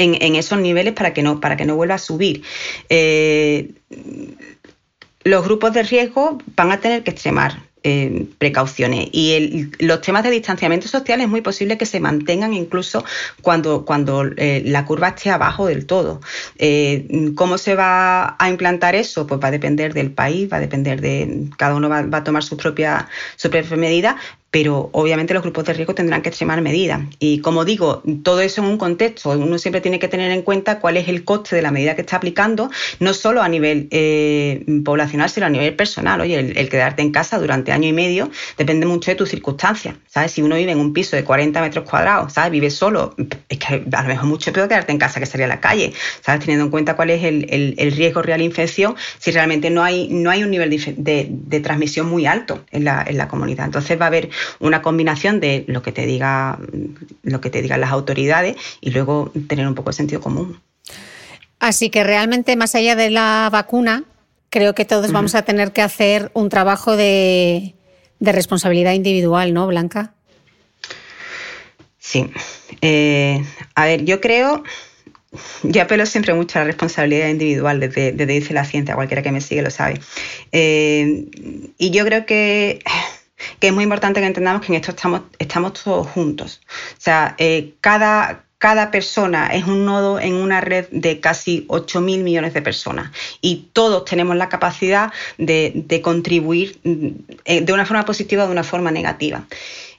En, esos niveles para que no, para que no vuelva a subir. Eh, los grupos de riesgo van a tener que extremar eh, precauciones. Y los temas de distanciamiento social es muy posible que se mantengan incluso cuando, cuando eh, la curva esté abajo del todo. ¿Cómo se va a implantar eso? Pues va a depender del país, va a depender de. Cada uno va, a tomar su propia, su propia medida, pero obviamente los grupos de riesgo tendrán que extremar medidas. Y como digo, todo eso en un contexto, uno siempre tiene que tener en cuenta cuál es el coste de la medida que está aplicando, no solo a nivel eh, poblacional, sino a nivel personal. Oye, el, quedarte en casa durante año y medio depende mucho de tus circunstancias. ¿sabes? Si uno vive en un piso de 40 metros cuadrados, ¿sabes? vive solo, es que a lo mejor mucho peor quedarte en casa que salir a la calle, ¿sabes? teniendo en cuenta cuál es el, riesgo real de infección, si realmente no hay, no hay un nivel de, transmisión muy alto en la, en la comunidad. Entonces va a haber una combinación de lo que te diga lo que te digan las autoridades y luego tener un poco de sentido común. Así que realmente más allá de la vacuna, creo que todos vamos a tener que hacer un trabajo de, responsabilidad individual, ¿no, Blanca? Sí. Eh, a ver, yo creo, yo apelo siempre mucho a la responsabilidad individual desde, dice la ciencia, cualquiera que me sigue lo sabe. Eh, y yo creo que que es muy importante que entendamos que en esto estamos, estamos todos juntos. O sea, eh, cada, cada persona es un nodo en una red de casi 8.000 millones de personas y todos tenemos la capacidad de, contribuir eh, de una forma positiva o de una forma negativa.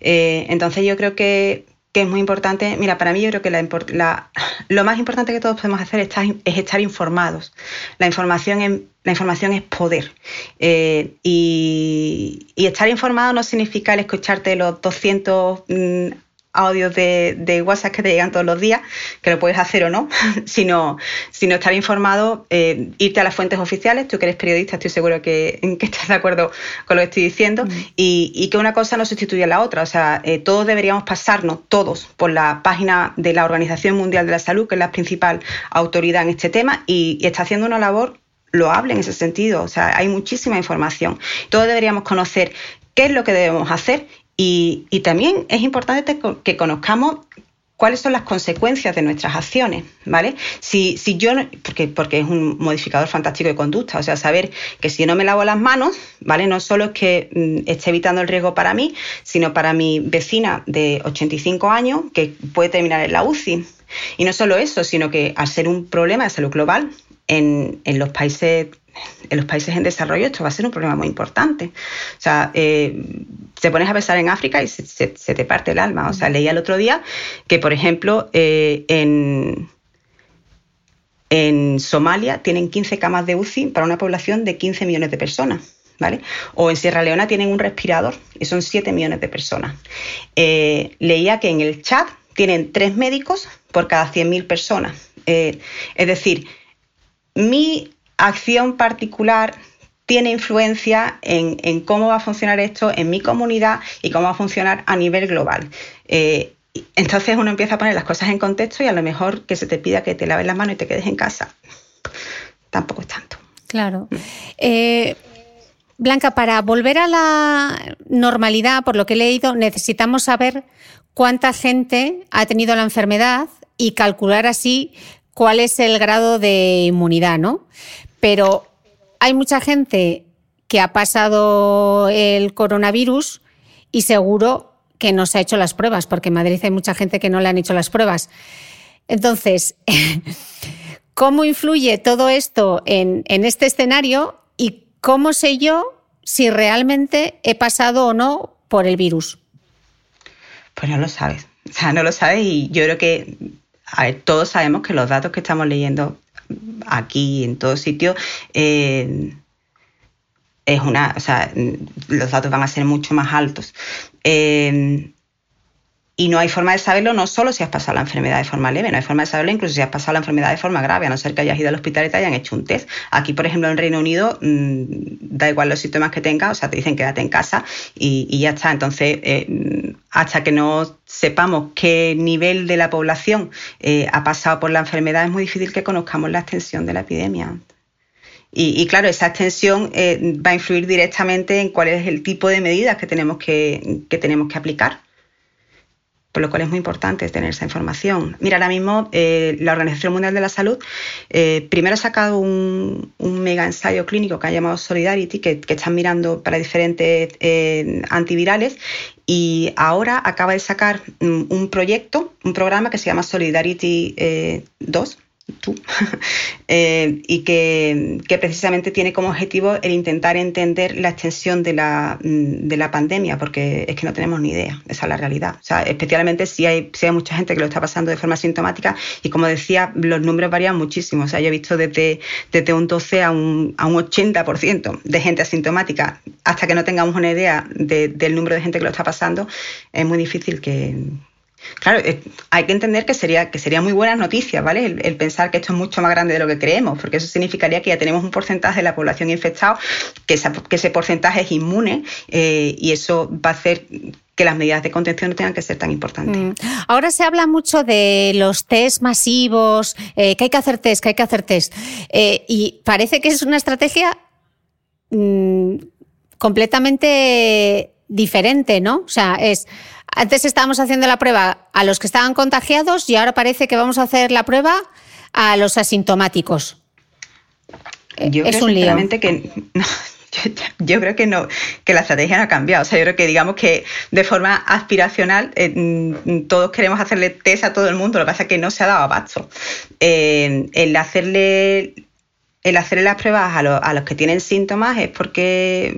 Eh, entonces yo creo que, es muy importante, mira, para mí yo creo que la, lo más importante que todos podemos hacer es estar, informados. La información, en, la información es poder. Eh, y, estar informado no significa el escucharte los 200 audios de, WhatsApp que te llegan todos los días, que lo puedes hacer o no, sino, sino estar informado, eh, irte a las fuentes oficiales, tú que eres periodista estoy seguro que, que estás de acuerdo con lo que estoy diciendo, mm. y, que una cosa no sustituye a la otra, o sea, eh, todos deberíamos pasarnos, todos, por la página de la Organización Mundial de la Salud, que es la principal autoridad en este tema, y, y está haciendo una labor loable en ese sentido, o sea, hay muchísima información, todos deberíamos conocer qué es lo que debemos hacer y, también es importante que conozcamos cuáles son las consecuencias de nuestras acciones, ¿vale? Si, si yo, porque, porque es un modificador fantástico de conducta, o sea, saber que si yo no me lavo las manos, ¿vale? No solo es que mm, esté evitando el riesgo para mí, sino para mi vecina de 85 años que puede terminar en la UCI. Y no solo eso, sino que al ser un problema de salud global en, en los países en los países en desarrollo esto va a ser un problema muy importante. O sea, eh, te pones a pensar en África y se, te parte el alma. O sea, leía el otro día que, por ejemplo, eh, en, en Somalia tienen 15 camas de UCI para una población de 15 millones de personas. ¿Vale? O en Sierra Leona tienen un respirador y son 7 millones de personas. Eh, leía que en el Chad tienen 3 médicos por cada 100.000 personas. es decir, mi acción particular tiene influencia en, cómo va a funcionar esto en mi comunidad y cómo va a funcionar a nivel global. Eh, entonces uno empieza a poner las cosas en contexto y a lo mejor que se te pida que te laves las manos y te quedes en casa. Tampoco es tanto. Claro. Eh, Blanca, para volver a la normalidad, por lo que he leído, necesitamos saber cuánta gente ha tenido la enfermedad y calcular así cuál es el grado de inmunidad, ¿no? Pero hay mucha gente que ha pasado el coronavirus y seguro que no se ha hecho las pruebas, porque en Madrid hay mucha gente que no le han hecho las pruebas. Entonces, ¿cómo influye todo esto en, este escenario y cómo sé yo si realmente he pasado o no por el virus? Pues no lo sabes. O sea, no lo sabes y yo creo que todos sabemos que los datos que estamos leyendo aquí en todo sitio eh, es una, o sea, los datos van a ser mucho más altos. Eh, y no hay forma de saberlo no solo si has pasado la enfermedad de forma leve, no hay forma de saberlo incluso si has pasado la enfermedad de forma grave, a no ser que hayas ido al hospital y te hayan hecho un test. Aquí, por ejemplo, en Reino Unido, mmm, da igual los síntomas que tengas, o sea, te dicen quédate en casa y, ya está. Entonces, eh, hasta que no sepamos qué nivel de la población eh, ha pasado por la enfermedad, es muy difícil que conozcamos la extensión de la epidemia. Y, y, claro, esa extensión eh, va a influir directamente en cuál es el tipo de medidas que tenemos que, que tenemos que aplicar por lo cual es muy importante tener esa información. Mira, ahora mismo eh, la Organización Mundial de la Salud eh, primero ha sacado un, mega ensayo clínico que ha llamado Solidarity, que, están mirando para diferentes eh, antivirales, y ahora acaba de sacar un, un, proyecto, un programa que se llama Solidarity 2 tú, eh, y que, precisamente tiene como objetivo el intentar entender la extensión de la, mm, de la, pandemia, porque es que no tenemos ni idea, esa es la realidad. O sea, especialmente si hay, si hay mucha gente que lo está pasando de forma sintomática y como decía, los números varían muchísimo. O sea, yo he visto desde, desde un 12 a un, a un 80% de gente asintomática. Hasta que no tengamos una idea del número de gente que lo está pasando, es muy difícil que, Claro, eh, hay que entender que sería, que sería muy buena noticia, ¿vale? El, pensar que esto es mucho más grande de lo que creemos, porque eso significaría que ya tenemos un porcentaje de la población infectada, que, ese porcentaje es inmune eh, y eso va a hacer que las medidas de contención no tengan que ser tan importantes. Mm. Ahora se habla mucho de los test masivos, eh, que hay que hacer test, que hay que hacer test. y parece que es una estrategia mm, completamente diferente, ¿no? O sea, es antes estábamos haciendo la prueba a los que estaban contagiados y ahora parece que vamos a hacer la prueba a los asintomáticos. Yo es un lío. Que, yo, creo que no, que la estrategia no ha cambiado. O sea, yo creo que digamos que de forma aspiracional eh, mm, todos queremos hacerle test a todo el mundo. Lo que pasa es que no se ha dado abasto. Eh, el hacerle el hacer las pruebas a, los que tienen síntomas es porque,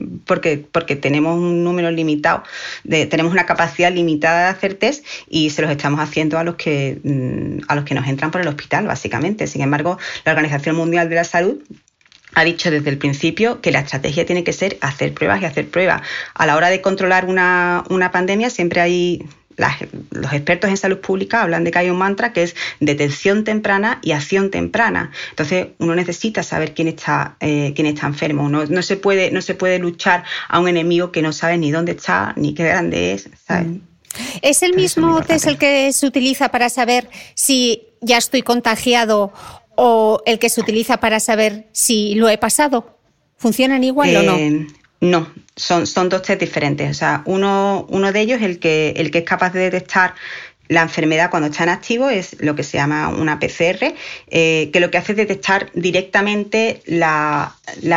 tenemos un número limitado, de, tenemos una capacidad limitada de hacer test y se los estamos haciendo a los, que, mm, a los que nos entran por el hospital, básicamente. Sin embargo, la Organización Mundial de la Salud ha dicho desde el principio que la estrategia tiene que ser hacer pruebas y hacer pruebas. A la hora de controlar una pandemia siempre hay los expertos en salud pública hablan de que hay un mantra que es detención temprana y acción temprana. Entonces, uno necesita saber quién está, eh, quién está enfermo. No, se puede, no se puede luchar a un enemigo que no sabe ni dónde está, ni qué grande es. Mm. ¿Es el mismo test el que se utiliza para saber si ya estoy contagiado o el que se utiliza para saber si lo he pasado? ¿Funcionan igual o no? No, son, son dos test diferentes. O sea, uno, uno de ellos, el que, el que es capaz de detectar la enfermedad cuando está en activo es lo que se llama una PCR, eh, que lo que hace es detectar directamente la,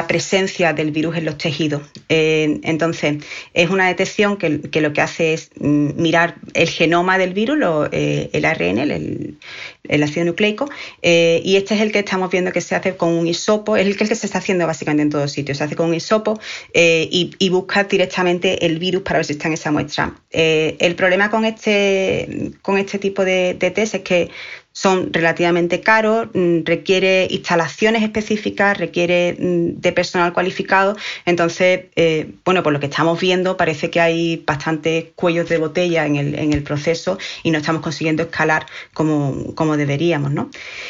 presencia del virus en los tejidos. Eh, entonces, es una detección que, lo que hace es mm, mirar el genoma del virus, eh, el ARN, el, ácido nucleico, y este es el que estamos viendo que se hace con un hisopo, es el que, se está haciendo básicamente en todos sitios, se hace con un hisopo eh, y, busca directamente el virus para ver si está en esa muestra. El problema con este, con este tipo de, de test es que son relativamente caros, mm, requiere instalaciones específicas, requiere mm, de personal cualificado. Entonces, eh, bueno, por lo que estamos viendo, parece que hay bastantes cuellos de botella en el, en el proceso y no estamos consiguiendo escalar como, como, deberíamos. ¿no?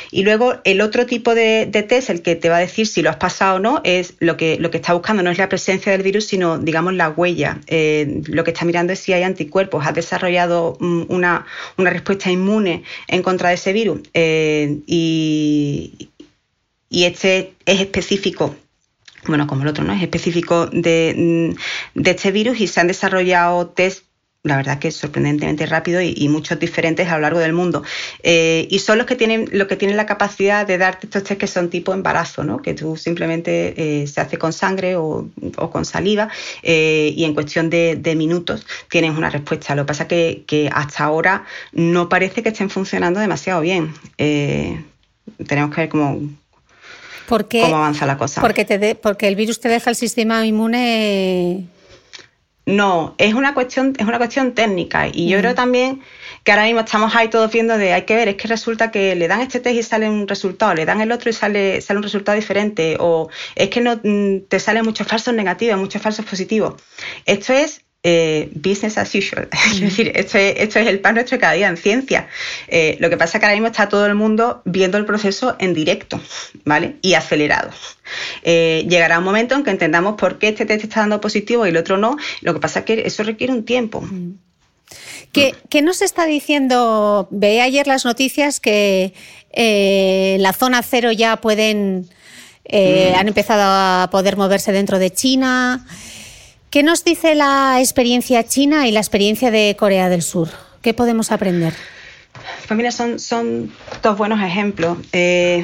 Y luego, el otro tipo de, test, el que te va a decir si lo has pasado o no, es lo que, lo que está buscando no es la presencia del virus, sino, digamos, la huella. Eh, lo que está mirando es si hay anticuerpos, has desarrollado mm, una, una respuesta inmune en contra de ese virus eh, y, este es específico bueno, como el otro, ¿no? Es específico de, este virus y se han desarrollado test la verdad que sorprendentemente rápido y, muchos diferentes a lo largo del mundo. Eh, y son los que tienen, los que tienen la capacidad de darte estos test que son tipo embarazo, ¿no? que tú simplemente eh, se hace con sangre o, con saliva eh, y en cuestión de, minutos tienes una respuesta. Lo que pasa es que, hasta ahora no parece que estén funcionando demasiado bien. tenemos que ver cómo, cómo avanza la cosa. Porque, porque el virus te deja el sistema inmune no, es una cuestión, es una cuestión técnica y yo creo también que ahora mismo estamos ahí todos viendo de hay que ver, es que resulta que le dan este test y sale un resultado, le dan el otro y sale, sale un resultado diferente, o es que no mm, te salen muchos falsos negativos, muchos falsos positivos. Esto es eh, business as usual. es decir, esto es, esto es, el pan nuestro cada día en ciencia. Eh, lo que pasa es que ahora mismo está todo el mundo viendo el proceso en directo, ¿vale? Y acelerado. Eh, llegará un momento en que entendamos por qué este test está dando positivo y el otro no. Lo que pasa es que eso requiere un tiempo. ¿Qué, ¿Qué, nos está diciendo? Veía ayer las noticias que la zona cero ya pueden, mm. han empezado a poder moverse dentro de China. ¿Qué nos dice la experiencia china y la experiencia de Corea del Sur? ¿Qué podemos aprender? Pues mira, son, dos buenos ejemplos. Eh,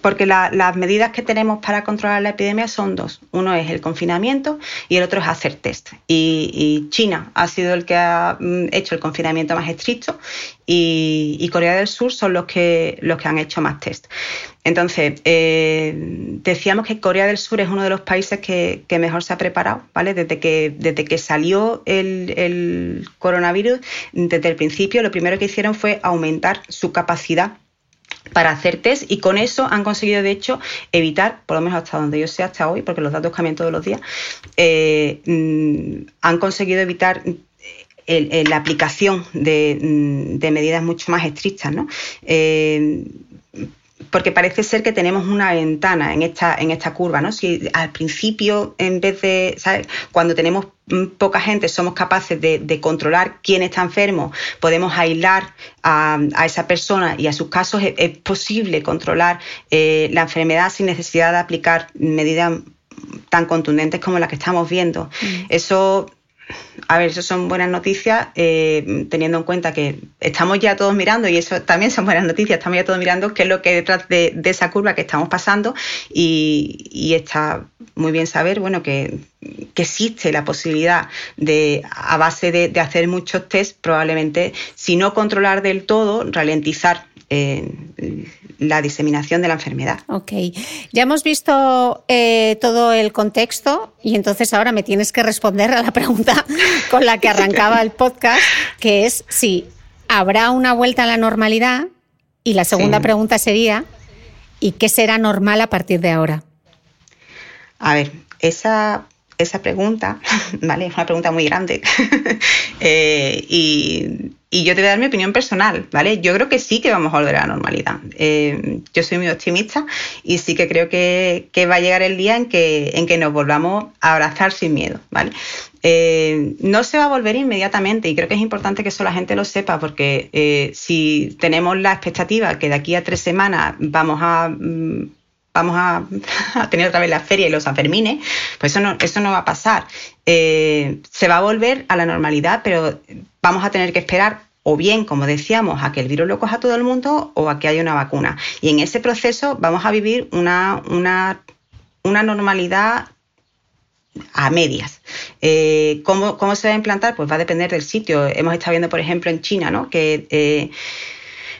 porque las medidas que tenemos para controlar la epidemia son dos. Uno es el confinamiento y el otro es hacer test. Y, China ha sido el que ha mm, hecho el confinamiento más estricto y, Corea del Sur son los que, los que han hecho más test. Entonces, eh, decíamos que Corea del Sur es uno de los países que, mejor se ha preparado, ¿vale? Desde que, desde que salió el, el coronavirus, desde el principio, lo primero que hicieron fue aumentar su capacidad para hacer test y con eso han conseguido, de hecho, evitar, por lo menos hasta donde yo sé, hasta hoy, porque los datos cambian todos los días, eh, mm, han conseguido evitar la aplicación de, mm, de, medidas mucho más estrictas. ¿no? Eh, porque parece ser que tenemos una ventana en esta, en esta curva, ¿no? Si al principio, en vez de, ¿sabes? Cuando tenemos poca gente, somos capaces de, controlar quién está enfermo, podemos aislar a, esa persona y a sus casos, es, posible controlar eh, la enfermedad sin necesidad de aplicar medidas tan contundentes como las que estamos viendo. Mm. Eso a ver, eso son buenas noticias, eh, teniendo en cuenta que estamos ya todos mirando, y eso también son buenas noticias, estamos ya todos mirando qué es lo que hay detrás de, esa curva que estamos pasando, y, está muy bien saber, bueno, que, existe la posibilidad de, a base de, de hacer muchos test, probablemente, si no controlar del todo, ralentizar la diseminación de la enfermedad. Ok, ya hemos visto eh, todo el contexto y entonces ahora me tienes que responder a la pregunta con la que arrancaba el podcast, que es si habrá una vuelta a la normalidad y la segunda pregunta sería, ¿y qué será normal a partir de ahora? A ver, esa esa pregunta, ¿vale? Es una pregunta muy grande. Eh, y, yo te voy a dar mi opinión personal, ¿vale? Yo creo que sí que vamos a volver a la normalidad. Eh, yo soy muy optimista y sí que creo que, va a llegar el día en que, nos volvamos a abrazar sin miedo, ¿vale? Eh, no se va a volver inmediatamente y creo que es importante que eso la gente lo sepa porque si tenemos la expectativa que de aquí a tres semanas vamos a... Mm, vamos a, tener otra vez la feria y los Sanfermines, pues eso no, eso no va a pasar. Eh, se va a volver a la normalidad, pero vamos a tener que esperar o bien, como decíamos, a que el virus lo coja todo el mundo o a que haya una vacuna. Y en ese proceso vamos a vivir una, una, normalidad a medias. Eh, ¿cómo, ¿cómo, se va a implantar? Pues va a depender del sitio. Hemos estado viendo, por ejemplo, en China, ¿no? que eh,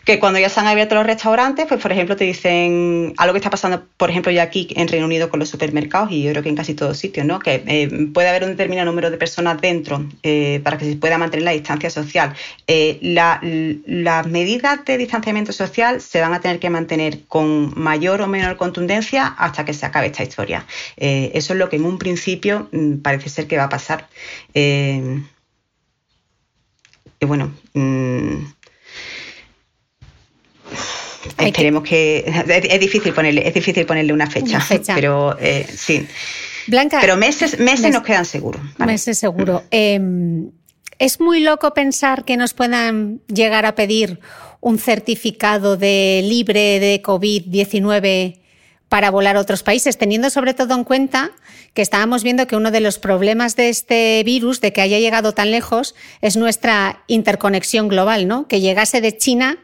que cuando ya se han abierto los restaurantes, pues por ejemplo te dicen algo que está pasando, por ejemplo, ya aquí en Reino Unido con los supermercados y yo creo que en casi todos sitios, ¿no? Que eh, puede haber un determinado número de personas dentro eh, para que se pueda mantener la distancia social. Eh, las medidas de distanciamiento social se van a tener que mantener con mayor o menor contundencia hasta que se acabe esta historia. eso es lo que en un principio mm, parece ser que va a pasar. y bueno. Mm, Esperemos que... Es, difícil ponerle, es difícil ponerle una fecha, pero eh, sí. Blanca, pero meses, meses nos quedan seguros. Meses seguro. Em, es muy loco pensar que nos puedan llegar a pedir un certificado de libre de COVID-19 para volar a otros países, teniendo sobre todo en cuenta que estábamos viendo que uno de los problemas de este virus, de que haya llegado tan lejos, es nuestra interconexión global, ¿no? Que llegase de China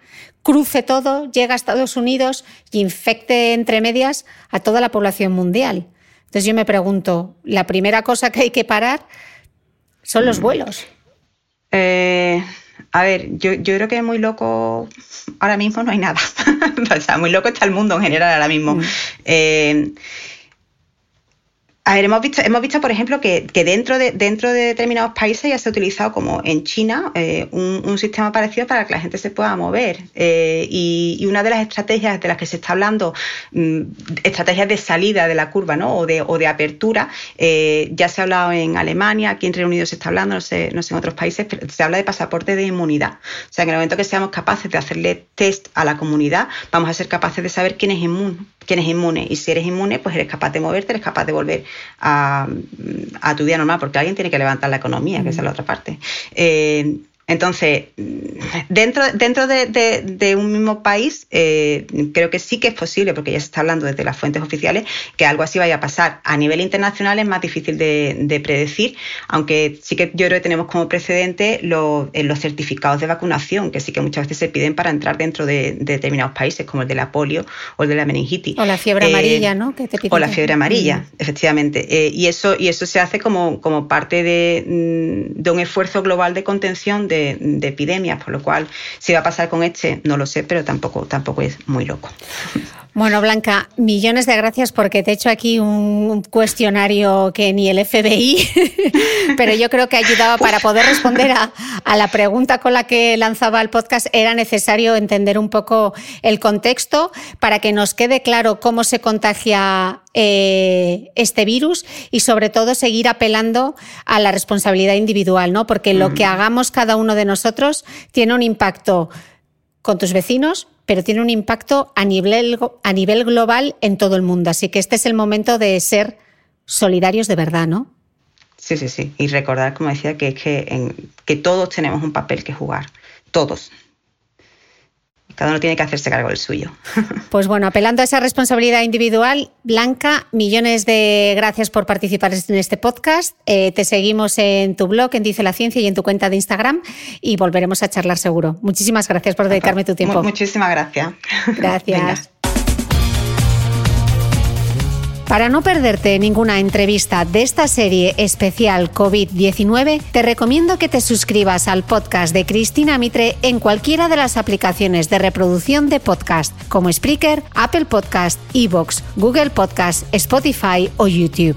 cruce todo, llegue a Estados Unidos y infecte entre medias a toda la población mundial. Entonces yo me pregunto, la primera cosa que hay que parar son los vuelos. Eh, a ver, yo, creo que es muy loco, ahora mismo no hay nada. o sea, muy loco está el mundo en general ahora mismo. Mm. Eh, A ver, hemos visto, hemos visto por ejemplo, que, dentro, de, dentro de determinados países ya se ha utilizado, como en China, eh, un, sistema parecido para que la gente se pueda mover. Eh, y, una de las estrategias de las que se está hablando, mm, estrategias de salida de la curva ¿no? o, de, o de apertura, eh, ya se ha hablado en Alemania, aquí en Reino Unido se está hablando, no sé, no sé en otros países, pero se habla de pasaporte de inmunidad. O sea, en el momento que seamos capaces de hacerle test a la comunidad, vamos a ser capaces de saber quién es inmune, quién es inmune. Y si eres inmune, pues eres capaz de moverte, eres capaz de volver a, tu día normal, porque alguien tiene que levantar la economía, que es la otra parte. Eh, entonces, dentro, dentro de, un mismo país, eh, creo que sí que es posible, porque ya se está hablando desde las fuentes oficiales, que algo así vaya a pasar. A nivel internacional es más difícil de, predecir, aunque sí que yo creo que tenemos como precedente los, los certificados de vacunación, que sí que muchas veces se piden para entrar dentro de, determinados países, como el de la polio o el de la meningitis. O la fiebre amarilla, ¿no? o la fiebre amarilla, mm. efectivamente. Eh, y, eso, y eso se hace como, como parte de, mm, de un esfuerzo global de contención de de, epidemias, por lo cual si va a pasar con este, no lo sé, pero tampoco, tampoco es muy loco. Bueno, Blanca, millones de gracias porque te he hecho aquí un cuestionario que ni el FBI, pero yo creo que ha ayudado para poder responder a, la pregunta con la que lanzaba el podcast. Era necesario entender un poco el contexto para que nos quede claro cómo se contagia eh, este virus y sobre todo seguir apelando a la responsabilidad individual, ¿no? Porque lo que hagamos cada uno de nosotros tiene un impacto con tus vecinos, pero tiene un impacto a nivel, a nivel global en todo el mundo. Así que este es el momento de ser solidarios de verdad, ¿no? Sí, sí, sí. Y recordar, como decía, que, que, que todos tenemos un papel que jugar. Todos cada uno tiene que hacerse cargo del suyo. Pues bueno, apelando a esa responsabilidad individual, Blanca, millones de gracias por participar en este podcast. Eh, te seguimos en tu blog, en Dice la Ciencia y en tu cuenta de Instagram y volveremos a charlar seguro. Muchísimas gracias por dedicarme tu tiempo. Muchísimas gracias. Gracias. Para no perderte ninguna entrevista de esta serie especial COVID-19, te recomiendo que te suscribas al podcast de Cristina Mitre en cualquiera de las aplicaciones de reproducción de podcast, como Spreaker, Apple Podcast, Evox, Google Podcast, Spotify o YouTube.